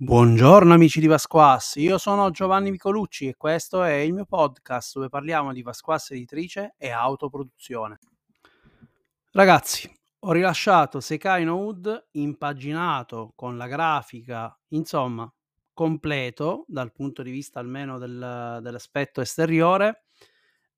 Buongiorno amici di Vasquas, io sono Giovanni Micolucci e questo è il mio podcast dove parliamo di Vasquas editrice e autoproduzione. Ragazzi, ho rilasciato Sekai no Wood impaginato con la grafica, insomma, completo dal punto di vista almeno del, dell'aspetto esteriore,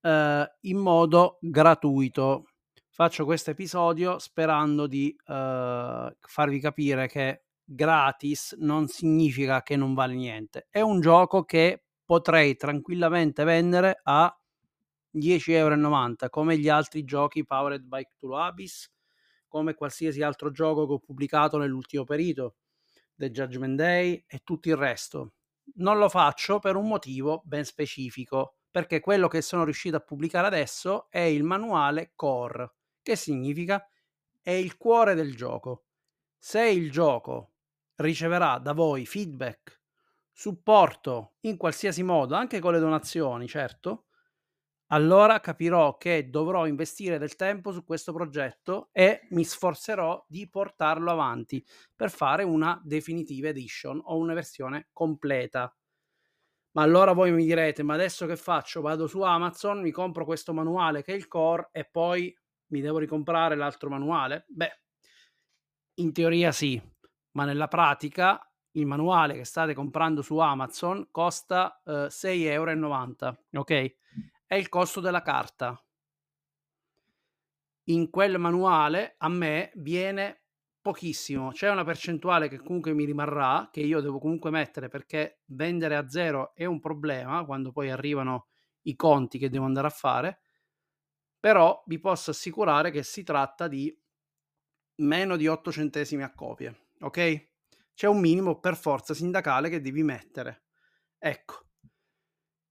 eh, in modo gratuito. Faccio questo episodio sperando di eh, farvi capire che gratis non significa che non vale niente. È un gioco che potrei tranquillamente vendere a 10,90 euro come gli altri giochi Powered by Cthulhu Abyss, come qualsiasi altro gioco che ho pubblicato nell'ultimo periodo, The Judgment Day e tutto il resto. Non lo faccio per un motivo ben specifico, perché quello che sono riuscito a pubblicare adesso è il manuale core, che significa è il cuore del gioco. Se il gioco riceverà da voi feedback, supporto in qualsiasi modo, anche con le donazioni, certo, allora capirò che dovrò investire del tempo su questo progetto e mi sforzerò di portarlo avanti per fare una definitiva edition o una versione completa. Ma allora voi mi direte, ma adesso che faccio? Vado su Amazon, mi compro questo manuale che è il core e poi mi devo ricomprare l'altro manuale? Beh, in teoria sì, ma nella pratica il manuale che state comprando su Amazon costa eh, 6,90 euro, ok? È il costo della carta. In quel manuale a me viene pochissimo, c'è una percentuale che comunque mi rimarrà, che io devo comunque mettere perché vendere a zero è un problema quando poi arrivano i conti che devo andare a fare, però vi posso assicurare che si tratta di meno di 8 centesimi a copia ok? C'è un minimo per forza sindacale che devi mettere. Ecco.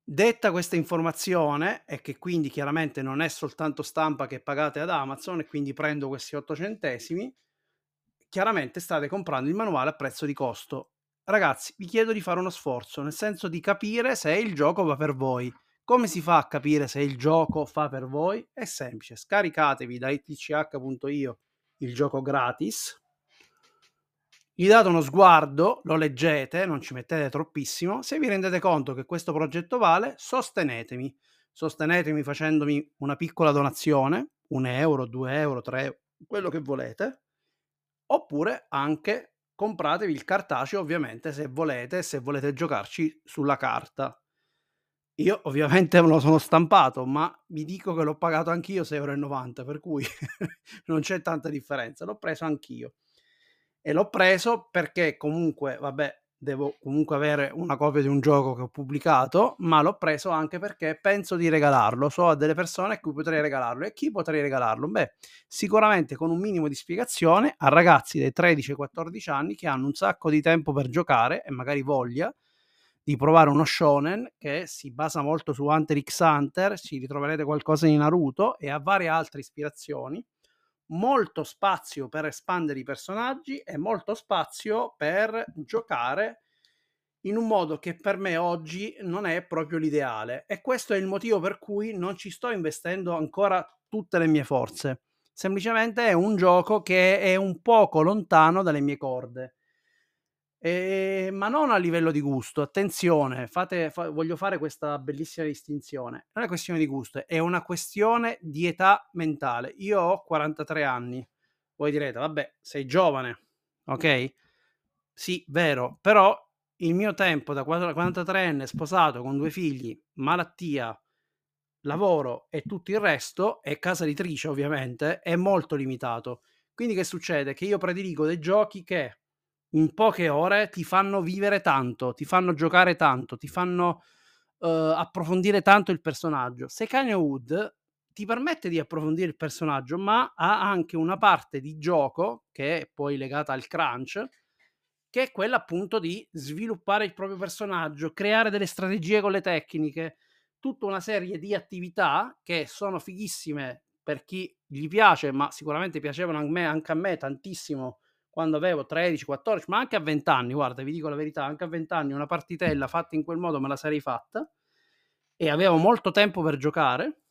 Detta questa informazione, e che quindi chiaramente non è soltanto stampa che pagate ad Amazon, e quindi prendo questi 8 centesimi, chiaramente state comprando il manuale a prezzo di costo. Ragazzi, vi chiedo di fare uno sforzo, nel senso di capire se il gioco va per voi. Come si fa a capire se il gioco fa per voi? È semplice, scaricatevi da itch.io il gioco gratis, gli date uno sguardo, lo leggete, non ci mettete troppissimo, se vi rendete conto che questo progetto vale, sostenetemi. Sostenetemi facendomi una piccola donazione, un euro, due euro, tre euro, quello che volete, oppure anche compratevi il cartaceo ovviamente se volete, se volete giocarci sulla carta. Io ovviamente me lo sono stampato, ma vi dico che l'ho pagato anch'io 6,90 euro, per cui non c'è tanta differenza, l'ho preso anch'io e l'ho preso perché comunque, vabbè, devo comunque avere una copia di un gioco che ho pubblicato, ma l'ho preso anche perché penso di regalarlo. So a delle persone a cui potrei regalarlo. E chi potrei regalarlo? Beh, sicuramente con un minimo di spiegazione a ragazzi dai 13 14 anni che hanno un sacco di tempo per giocare e magari voglia di provare uno shonen che si basa molto su Hunter x Hunter, ci ritroverete qualcosa di Naruto e ha varie altre ispirazioni molto spazio per espandere i personaggi e molto spazio per giocare in un modo che per me oggi non è proprio l'ideale e questo è il motivo per cui non ci sto investendo ancora tutte le mie forze. Semplicemente è un gioco che è un poco lontano dalle mie corde. Ehm, ma non a livello di gusto, attenzione, fate fa voglio fare questa bellissima distinzione. Non è questione di gusto, è una questione di età mentale. Io ho 43 anni. Voi direte: "Vabbè, sei giovane". Okay? Sì, vero, però il mio tempo da 43enne sposato con 2 figli, malattia, lavoro e tutto il resto, e casa editrice ovviamente, è molto limitato. Quindi che succede? Che io prediligo dei giochi che in poche ore ti fanno vivere tanto, ti fanno giocare tanto, ti fanno uh, approfondire tanto il personaggio. Se Kanye Wood ti permette di approfondire il personaggio, ma ha anche una parte di gioco che è poi legata al crunch, che è quella appunto di sviluppare il proprio personaggio, creare delle strategie con le tecniche, tutta una serie di attività che sono fighissime per chi gli piace, ma sicuramente piacevano a me, anche a me tantissimo quando avevo 13, 14, ma anche a 20 anni, guarda, vi dico la verità, anche a 20 anni una partitella fatta in quel modo me la sarei fatta e avevo molto tempo per giocare,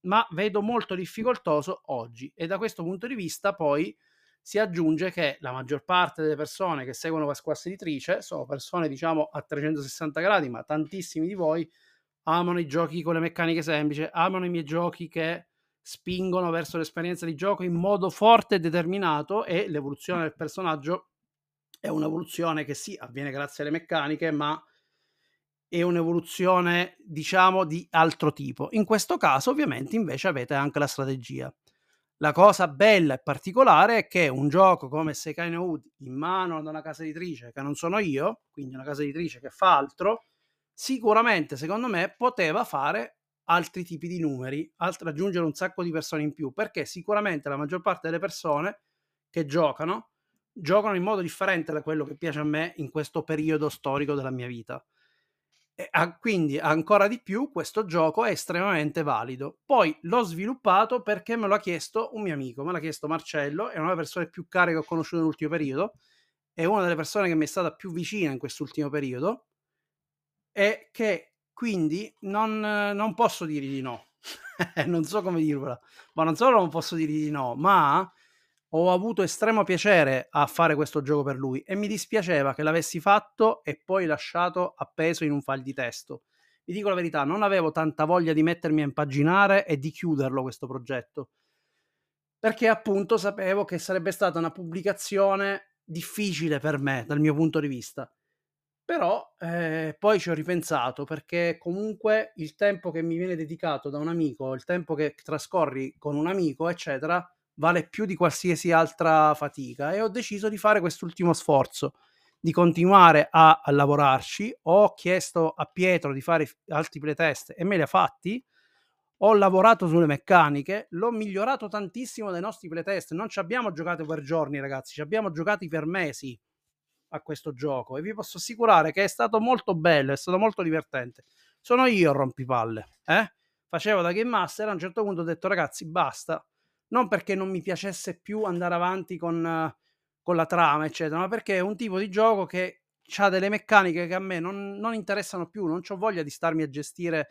ma vedo molto difficoltoso oggi e da questo punto di vista poi si aggiunge che la maggior parte delle persone che seguono la squassa editrice sono persone, diciamo, a 360 gradi, ma tantissimi di voi amano i giochi con le meccaniche semplici, amano i miei giochi che spingono verso l'esperienza di gioco in modo forte e determinato e l'evoluzione del personaggio è un'evoluzione che sì, avviene grazie alle meccaniche, ma è un'evoluzione, diciamo, di altro tipo. In questo caso, ovviamente, invece avete anche la strategia. La cosa bella e particolare è che un gioco come Sekai no Ud in mano ad una casa editrice che non sono io, quindi una casa editrice che fa altro, sicuramente secondo me poteva fare altri tipi di numeri, alt- raggiungere un sacco di persone in più, perché sicuramente la maggior parte delle persone che giocano giocano in modo differente da quello che piace a me in questo periodo storico della mia vita. E, a, quindi ancora di più questo gioco è estremamente valido. Poi l'ho sviluppato perché me lo ha chiesto un mio amico, me l'ha chiesto Marcello, è una delle persone più care che ho conosciuto nell'ultimo periodo, è una delle persone che mi è stata più vicina in quest'ultimo periodo e che quindi non, non posso dirgli di no. non so come dirvela, ma non solo non posso dirgli di no, ma ho avuto estremo piacere a fare questo gioco per lui e mi dispiaceva che l'avessi fatto e poi lasciato appeso in un file di testo. Vi dico la verità, non avevo tanta voglia di mettermi a impaginare e di chiuderlo questo progetto, perché appunto sapevo che sarebbe stata una pubblicazione difficile per me dal mio punto di vista. Però eh, poi ci ho ripensato perché comunque il tempo che mi viene dedicato da un amico, il tempo che trascorri con un amico, eccetera, vale più di qualsiasi altra fatica e ho deciso di fare quest'ultimo sforzo, di continuare a, a lavorarci. Ho chiesto a Pietro di fare altri playtest e me li ha fatti. Ho lavorato sulle meccaniche, l'ho migliorato tantissimo dai nostri playtest. Non ci abbiamo giocato per giorni, ragazzi, ci abbiamo giocati per mesi a questo gioco e vi posso assicurare che è stato molto bello, è stato molto divertente. Sono io rompipalle, eh? Facevo da game master, a un certo punto ho detto ragazzi basta, non perché non mi piacesse più andare avanti con, con la trama, eccetera, ma perché è un tipo di gioco che ha delle meccaniche che a me non, non interessano più, non ho voglia di starmi a gestire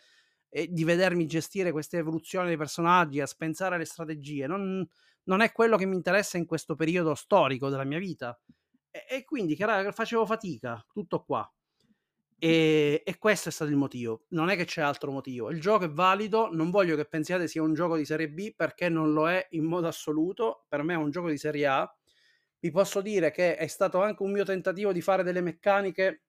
e di vedermi gestire queste evoluzioni dei personaggi, a spensare le strategie. Non, non è quello che mi interessa in questo periodo storico della mia vita. E, e quindi facevo fatica, tutto qua. E, e, questo è stato il motivo. Non è che c'è altro motivo. Il gioco è valido. Non voglio che pensiate sia un gioco di Serie B perché non lo è in modo assoluto. Per me è un gioco di Serie A. Vi posso dire che è stato anche un mio tentativo di fare delle meccaniche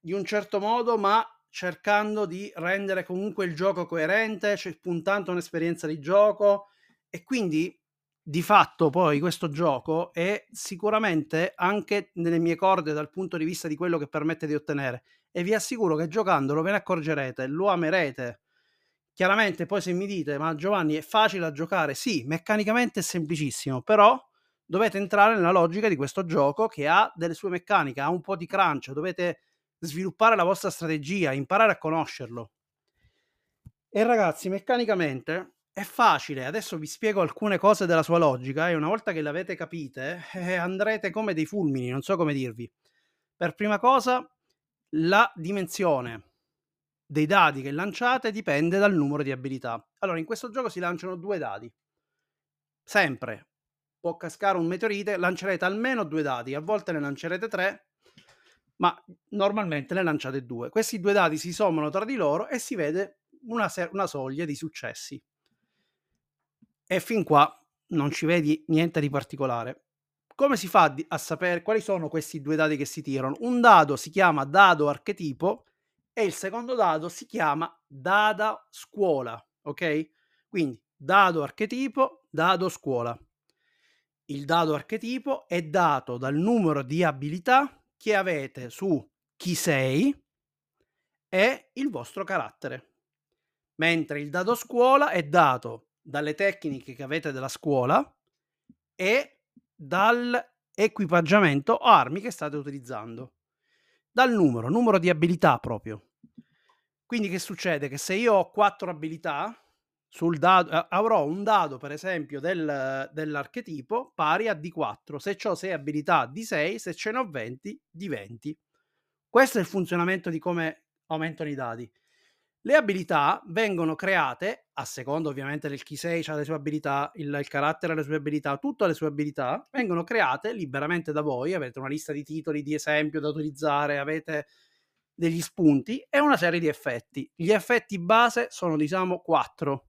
di un certo modo, ma cercando di rendere comunque il gioco coerente, cioè puntando a un'esperienza di gioco. E quindi di fatto poi questo gioco è sicuramente anche nelle mie corde dal punto di vista di quello che permette di ottenere e vi assicuro che giocandolo ve ne accorgerete, lo amerete. Chiaramente poi se mi dite ma Giovanni è facile da giocare, sì, meccanicamente è semplicissimo, però dovete entrare nella logica di questo gioco che ha delle sue meccaniche, ha un po' di crunch, dovete sviluppare la vostra strategia, imparare a conoscerlo. E ragazzi, meccanicamente è facile, adesso vi spiego alcune cose della sua logica e una volta che l'avete capite eh, andrete come dei fulmini, non so come dirvi. Per prima cosa, la dimensione dei dadi che lanciate dipende dal numero di abilità. Allora, in questo gioco si lanciano due dadi. Sempre può cascare un meteorite, lancerete almeno due dadi, a volte ne lancerete tre, ma normalmente ne lanciate due. Questi due dadi si sommano tra di loro e si vede una, una soglia di successi e fin qua non ci vedi niente di particolare. Come si fa a sapere quali sono questi due dadi che si tirano? Un dado si chiama dado archetipo e il secondo dado si chiama dada scuola, ok? Quindi dado archetipo, dado scuola. Il dado archetipo è dato dal numero di abilità che avete su chi sei e il vostro carattere. Mentre il dado scuola è dato dalle tecniche che avete della scuola e dall'equipaggiamento o armi che state utilizzando. Dal numero, numero di abilità proprio. Quindi che succede? Che se io ho quattro abilità, sul dado, avrò un dado per esempio del, dell'archetipo pari a D4, se ho 6 abilità di 6, se ce ne ho 20 di 20. Questo è il funzionamento di come aumentano i dadi. Le abilità vengono create, a seconda ovviamente del chi sei, ha le sue abilità, il, il carattere ha le sue abilità, tutte le sue abilità vengono create liberamente da voi, avete una lista di titoli, di esempio da utilizzare, avete degli spunti e una serie di effetti. Gli effetti base sono diciamo quattro.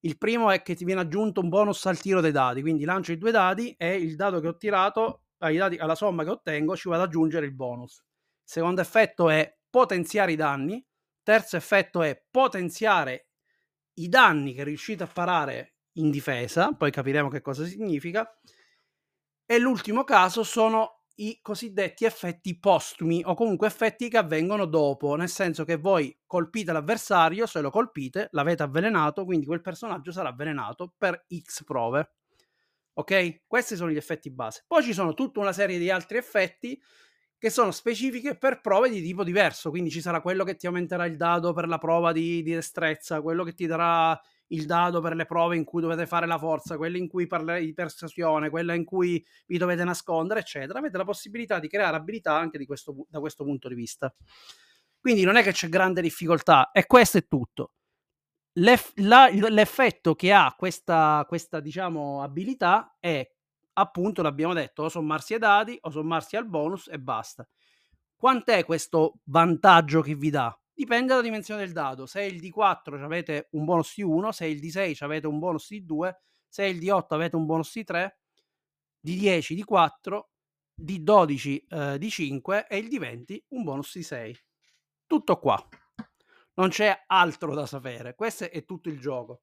Il primo è che ti viene aggiunto un bonus al tiro dei dadi, quindi lancio i due dadi e il dado che ho tirato, dati, alla somma che ottengo, ci vado ad aggiungere il bonus. Il secondo effetto è potenziare i danni, Terzo effetto è potenziare i danni che riuscite a parare in difesa, poi capiremo che cosa significa. E l'ultimo caso sono i cosiddetti effetti postumi o comunque effetti che avvengono dopo, nel senso che voi colpite l'avversario, se lo colpite l'avete avvelenato, quindi quel personaggio sarà avvelenato per X prove. Ok? Questi sono gli effetti base. Poi ci sono tutta una serie di altri effetti che sono specifiche per prove di tipo diverso. Quindi ci sarà quello che ti aumenterà il dado per la prova di, di destrezza, quello che ti darà il dado per le prove in cui dovete fare la forza, quelle in cui parlerete di persuasione, quella in cui vi dovete nascondere, eccetera. Avete la possibilità di creare abilità anche questo, da questo punto di vista. Quindi non è che c'è grande difficoltà, e questo è tutto. L'eff- la, l'effetto che ha questa, questa diciamo, abilità è appunto l'abbiamo detto, o sommarsi ai dati o sommarsi al bonus e basta. Quant'è questo vantaggio che vi dà? Dipende dalla dimensione del dado. Se il D4 avete un bonus di 1, se il D6 avete un bonus di 2, se il D8 avete un bonus di 3, di 10 di 4, di 12 eh, di 5 e il D20 un bonus di 6. Tutto qua. Non c'è altro da sapere. Questo è tutto il gioco.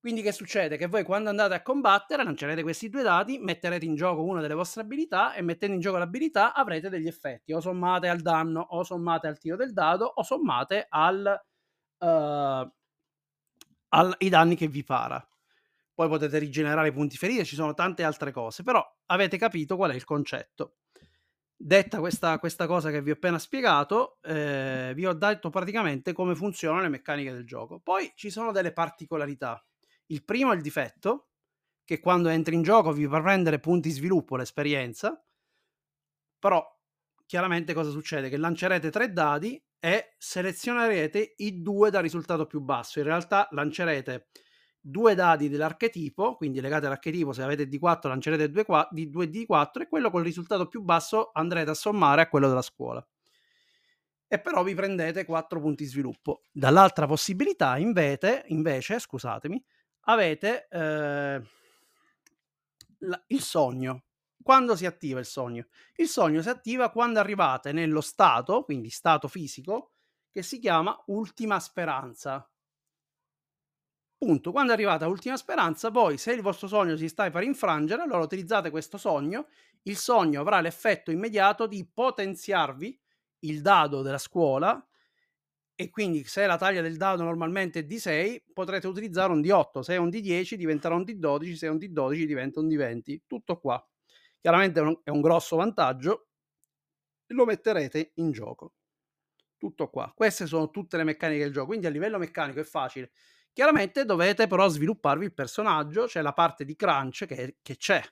Quindi che succede? Che voi quando andate a combattere lancerete questi due dati, metterete in gioco una delle vostre abilità e mettendo in gioco l'abilità avrete degli effetti, o sommate al danno, o sommate al tiro del dado, o sommate al, uh, al, ai danni che vi para. Poi potete rigenerare punti feriti, ci sono tante altre cose, però avete capito qual è il concetto. Detta questa, questa cosa che vi ho appena spiegato, eh, vi ho detto praticamente come funzionano le meccaniche del gioco. Poi ci sono delle particolarità il primo è il difetto, che quando entri in gioco vi fa prendere punti sviluppo l'esperienza, però chiaramente cosa succede? Che lancerete tre dadi e selezionerete i due da risultato più basso. In realtà lancerete due dadi dell'archetipo, quindi legate all'archetipo, se avete D4 lancerete due, di 2 D4 e quello col risultato più basso andrete a sommare a quello della scuola. E però vi prendete 4 punti sviluppo. Dall'altra possibilità, invece, invece scusatemi, avete eh, la, il sogno. Quando si attiva il sogno? Il sogno si attiva quando arrivate nello stato, quindi stato fisico, che si chiama ultima speranza. Punto. Quando arrivate a ultima speranza, voi se il vostro sogno si sta per infrangere, allora utilizzate questo sogno. Il sogno avrà l'effetto immediato di potenziarvi il dado della scuola e quindi se la taglia del dado normalmente è di 6 potrete utilizzare un D8 se è un D10 diventerà un D12 se è un D12 diventa un D20 tutto qua. Chiaramente è un, grosso vantaggio lo metterete in gioco. Tutto qua. Queste sono tutte le meccaniche del gioco. Quindi a livello meccanico è facile. Chiaramente dovete però svilupparvi il personaggio c'è la parte di crunch che, che c'è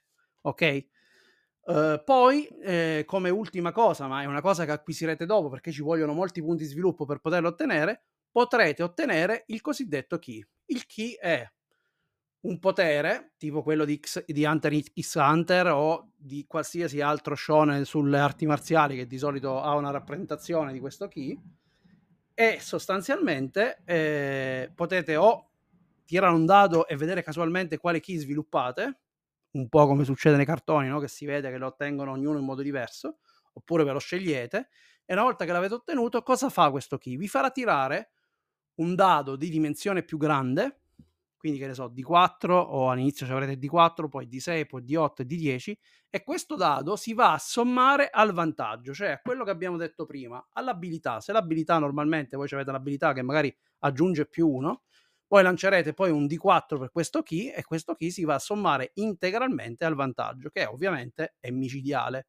ok Uh, poi, eh, come ultima cosa, ma è una cosa che acquisirete dopo perché ci vogliono molti punti di sviluppo per poterlo ottenere, potrete ottenere il cosiddetto key. Il key è un potere, tipo quello di, X, di Hunter X Hunter o di qualsiasi altro shonen sulle arti marziali che di solito ha una rappresentazione di questo key, e sostanzialmente eh, potete o tirare un dado e vedere casualmente quale key sviluppate, un po' come succede nei cartoni, no? che si vede che lo ottengono ognuno in modo diverso, oppure ve lo scegliete, e una volta che l'avete ottenuto, cosa fa questo key? Vi farà tirare un dado di dimensione più grande, quindi che ne so, D4 o all'inizio ci avrete D4, poi D6, poi D8 e D10 e questo dado si va a sommare al vantaggio, cioè a quello che abbiamo detto prima, all'abilità. Se l'abilità normalmente voi avete l'abilità che magari aggiunge più 1, poi lancerete poi un D4 per questo key e questo key si va a sommare integralmente al vantaggio, che ovviamente è micidiale.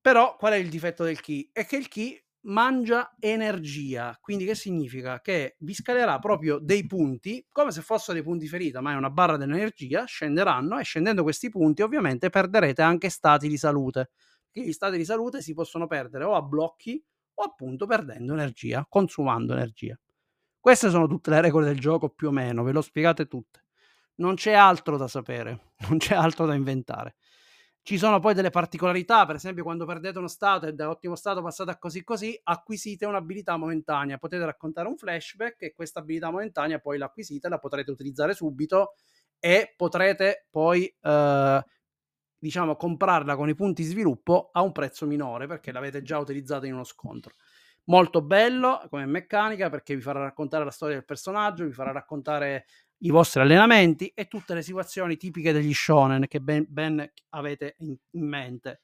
Però qual è il difetto del key? È che il key mangia energia, quindi che significa? Che vi scalerà proprio dei punti, come se fossero dei punti ferita, ma è una barra dell'energia, scenderanno e scendendo questi punti ovviamente perderete anche stati di salute, che gli stati di salute si possono perdere o a blocchi o appunto perdendo energia, consumando energia. Queste sono tutte le regole del gioco più o meno, ve le ho spiegate tutte. Non c'è altro da sapere, non c'è altro da inventare. Ci sono poi delle particolarità, per esempio quando perdete uno stato e da ottimo stato passate a così così, acquisite un'abilità momentanea, potete raccontare un flashback e questa abilità momentanea poi l'acquisite, la potrete utilizzare subito e potrete poi eh, diciamo comprarla con i punti sviluppo a un prezzo minore perché l'avete già utilizzata in uno scontro. Molto bello come meccanica perché vi farà raccontare la storia del personaggio, vi farà raccontare i vostri allenamenti e tutte le situazioni tipiche degli shonen che ben, ben avete in, in, mente.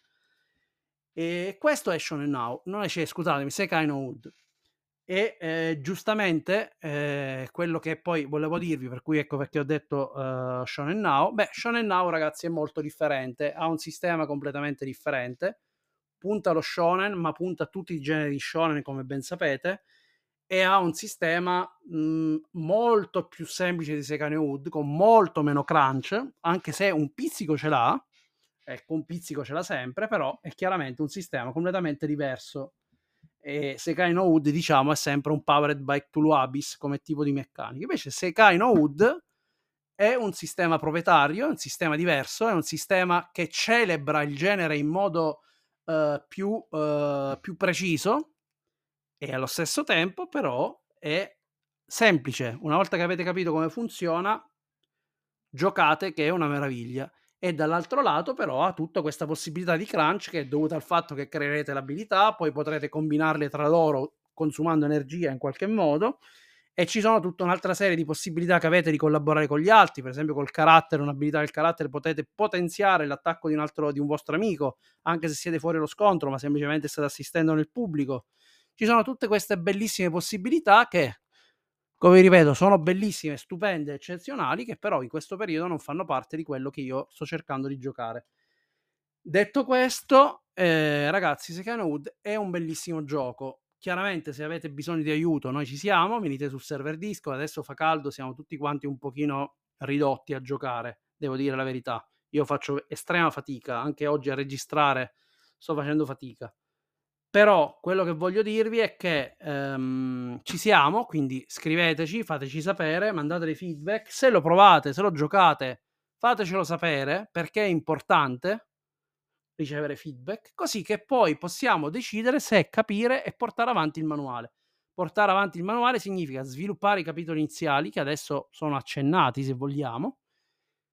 E questo è Shonen Now, non è, scusatemi, Sekai no Wood. E eh, giustamente eh, quello che poi volevo dirvi, per cui ecco perché ho detto uh, Shonen Now, beh, Shonen Now ragazzi è molto differente, ha un sistema completamente differente, punta allo shonen, ma punta tutti i generi di shonen come ben sapete, e ha un sistema mh, mhmm, molto più semplice di Secane Wood, con molto meno crunch, anche se un pizzico ce l'ha, ecco, un pizzico ce l'ha sempre, però è chiaramente un sistema completamente diverso. E Sekai no Wood, diciamo, è sempre un powered by Cthulhu Abyss come tipo di meccanica. Invece Sekai no Wood è un sistema proprietario, è un sistema diverso, è un sistema che celebra il genere in modo uh, più, uh, più preciso, e allo stesso tempo però è semplice. Una volta che avete capito come funziona, giocate che è una meraviglia. E dall'altro lato però ha tutta questa possibilità di crunch che è dovuta al fatto che creerete l'abilità, poi potrete combinarle tra loro consumando energia in qualche modo e ci sono tutta un'altra serie di possibilità che avete di collaborare con gli altri, per esempio col carattere, un'abilità del carattere potete potenziare l'attacco di un altro di un vostro amico, anche se siete fuori lo scontro, ma semplicemente state assistendo nel pubblico ci sono tutte queste bellissime possibilità che, come ripeto, sono bellissime, stupende, eccezionali, che però in questo periodo non fanno parte di quello che io sto cercando di giocare. Detto questo, eh, ragazzi, Second Wood è un bellissimo gioco. Chiaramente, se avete bisogno di aiuto, noi ci siamo. Venite sul server disco. Adesso fa caldo, siamo tutti quanti un pochino ridotti a giocare. Devo dire la verità. Io faccio estrema fatica. Anche oggi a registrare sto facendo fatica. Però quello che voglio dirvi è che ehm, ci siamo, quindi scriveteci, fateci sapere, mandate dei feedback. Se lo provate, se lo giocate, fatecelo sapere perché è importante ricevere feedback, così che poi possiamo decidere se capire e portare avanti il manuale. Portare avanti il manuale significa sviluppare i capitoli iniziali, che adesso sono accennati se vogliamo,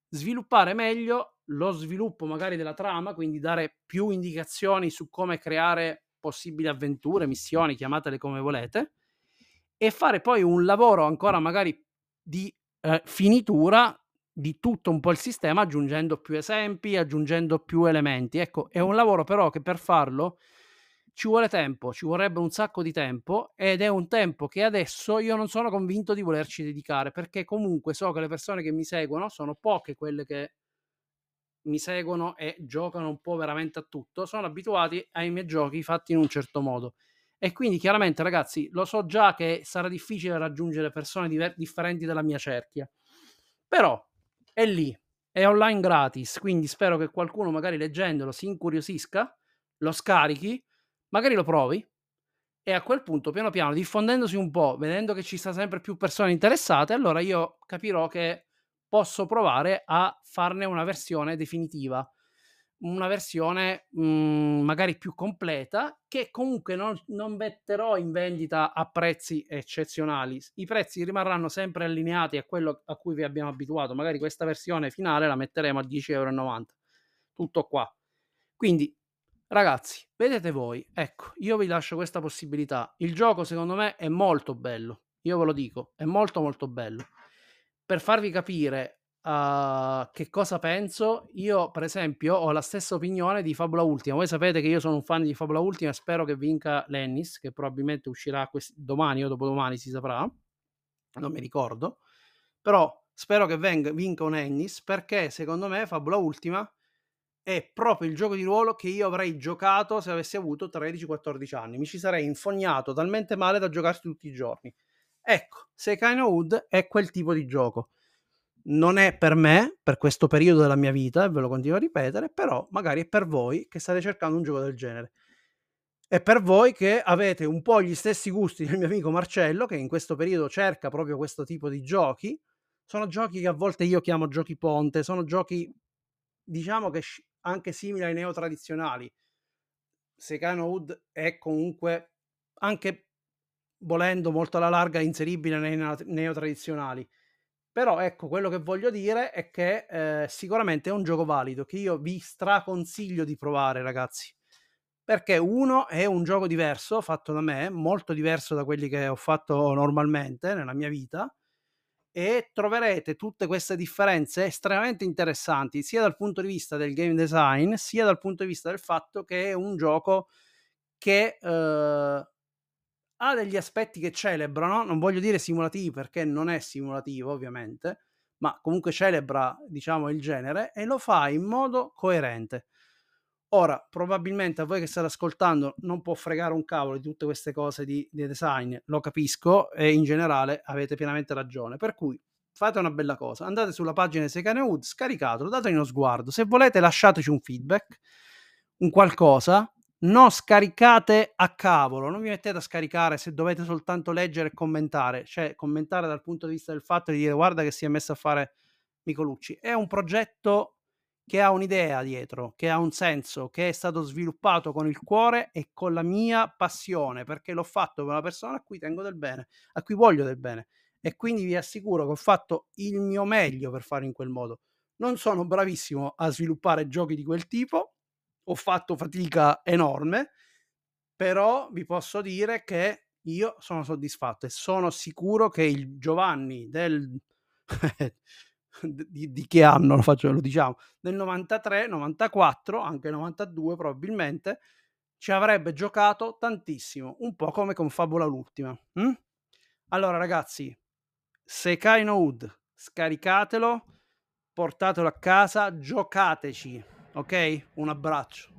sviluppare meglio lo sviluppo magari della trama, quindi dare più indicazioni su come creare possibili avventure, missioni, chiamatele come volete, e fare poi un lavoro ancora magari di eh, finitura di tutto un po' il sistema aggiungendo più esempi, aggiungendo più elementi. Ecco, è un lavoro però che per farlo ci vuole tempo, ci vorrebbe un sacco di tempo ed è un tempo che adesso io non sono convinto di volerci dedicare perché comunque so che le persone che mi seguono sono poche quelle che mi seguono e giocano un po' veramente a tutto, sono abituati ai miei giochi fatti in un certo modo. E quindi chiaramente, ragazzi, lo so già che sarà difficile raggiungere persone diver- differenti dalla mia cerchia. Però è lì, è online gratis, quindi spero che qualcuno magari leggendolo si incuriosisca, lo scarichi, magari lo provi e a quel punto piano piano diffondendosi un po', vedendo che ci sta sempre più persone interessate, allora io capirò che posso provare a farne una versione definitiva, una versione mh, mhmm, magari più completa che comunque non, non metterò in vendita a prezzi eccezionali. I prezzi rimarranno sempre allineati a quello a cui vi abbiamo abituato. Magari questa versione finale la metteremo a 10,90 euro. Tutto qua. Quindi, ragazzi, vedete voi. Ecco, io vi lascio questa possibilità. Il gioco, secondo me, è molto bello. Io ve lo dico, è molto molto bello per farvi capire uh, che cosa penso, io per esempio ho la stessa opinione di Fabula Ultima. Voi sapete che io sono un fan di Fabula Ultima e spero che vinca Lennis, che probabilmente uscirà quest- domani o dopodomani, si saprà. Non mi ricordo. Però spero che venga, vinca un Ennis perché secondo me Fabula Ultima è proprio il gioco di ruolo che io avrei giocato se avessi avuto 13-14 anni. Mi ci sarei infognato talmente male da giocarsi tutti i giorni. Ecco, Sekai no Wood è quel tipo di gioco. Non è per me, per questo periodo della mia vita, e ve lo continuo a ripetere, però magari è per voi che state cercando un gioco del genere. E per voi che avete un po' gli stessi gusti del mio amico Marcello, che in questo periodo cerca proprio questo tipo di giochi, sono giochi che a volte io chiamo giochi ponte, sono giochi diciamo che anche simili ai neotradizionali. Secano Hood è comunque anche volendo molto alla larga inseribile nei neotradizionali. Però ecco, quello che voglio dire è che eh, sicuramente è un gioco valido che io vi straconsiglio di provare, ragazzi. Perché uno è un gioco diverso, fatto da me, molto diverso da quelli che ho fatto normalmente nella mia vita e troverete tutte queste differenze estremamente interessanti sia dal punto di vista del game design sia dal punto di vista del fatto che è un gioco che eh, ha degli aspetti che celebrano, non voglio dire simulativi perché non è simulativo ovviamente, ma comunque celebra diciamo il genere e lo fa in modo coerente. Ora, probabilmente a voi che state ascoltando non può fregare un cavolo di tutte queste cose di, di design, lo capisco e in generale avete pienamente ragione. Per cui fate una bella cosa, andate sulla pagina di Secane Wood, scaricatelo, datemi uno sguardo. Se volete lasciateci un feedback, un qualcosa, non scaricate a cavolo, non vi mettete a scaricare se dovete soltanto leggere e commentare, cioè commentare dal punto di vista del fatto di dire guarda che si è messo a fare Micolucci. È un progetto che ha un'idea dietro, che ha un senso, che è stato sviluppato con il cuore e con la mia passione, perché l'ho fatto con una persona a cui tengo del bene, a cui voglio del bene. E quindi vi assicuro che ho fatto il mio meglio per fare in quel modo. Non sono bravissimo a sviluppare giochi di quel tipo, ho fatto fatica enorme, però vi posso dire che io sono soddisfatto e sono sicuro che il Giovanni del di, di, che anno lo faccio, lo diciamo, nel 93, 94, anche 92 probabilmente, ci avrebbe giocato tantissimo, un po' come con Fabula l'ultima. Hm? Allora ragazzi, se Kaino Wood, scaricatelo, portatelo a casa, giocateci, ok? Un abbraccio.